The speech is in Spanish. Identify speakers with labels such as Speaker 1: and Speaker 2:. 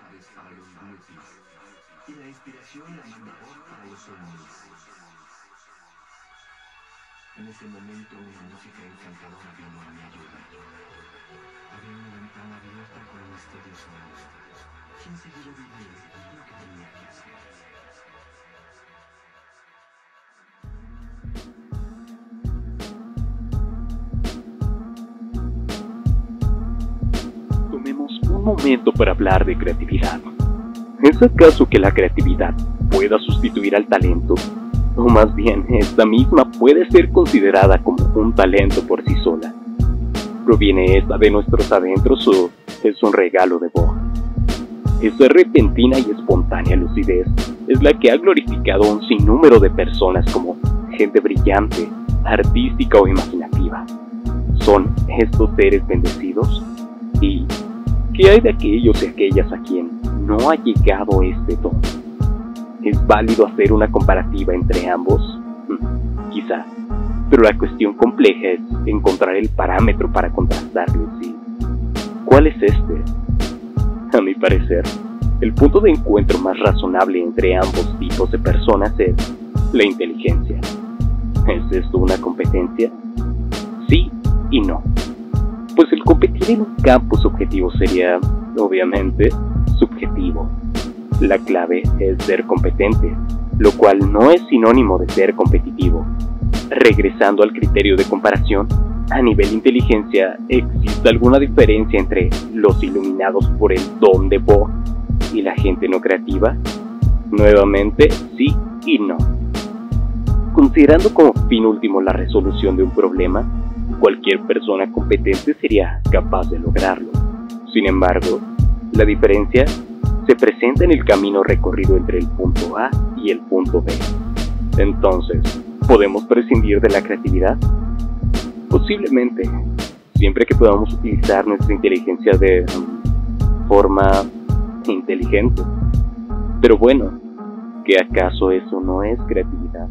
Speaker 1: para los y la inspiración la manda para los ovnis. En ese momento una música encantadora vino a mi ayuda. Había una ventana abierta con misterioso. ¿Quién seguía vivir
Speaker 2: momento para hablar de creatividad. ¿Es acaso que la creatividad pueda sustituir al talento? O más bien, esta misma puede ser considerada como un talento por sí sola. ¿Proviene esta de nuestros adentros o es un regalo de Bob? Esa repentina y espontánea lucidez es la que ha glorificado a un sinnúmero de personas como gente brillante, artística o imaginativa. ¿Son estos seres bendecidos? ¿Y qué hay de aquellos y aquellas a quien no ha llegado este don? ¿Es válido hacer una comparativa entre ambos? Mm, Quizá, pero la cuestión compleja es encontrar el parámetro para contrastarlos y ¿cuál es este? A mi parecer, el punto de encuentro más razonable entre ambos tipos de personas es la inteligencia. ¿Es esto una competencia? Sí y no. En un campo subjetivo sería, obviamente, subjetivo. La clave es ser competente, lo cual no es sinónimo de ser competitivo. Regresando al criterio de comparación, a nivel inteligencia, ¿existe alguna diferencia entre los iluminados por el don de Bo y la gente no creativa? Nuevamente, sí y no. Considerando como fin último la resolución de un problema, cualquier persona competente sería capaz de lograrlo. Sin embargo, la diferencia se presenta en el camino recorrido entre el punto A y el punto B. Entonces, ¿podemos prescindir de la creatividad? Posiblemente, siempre que podamos utilizar nuestra inteligencia de forma inteligente. Pero bueno, ¿qué acaso eso no es creatividad?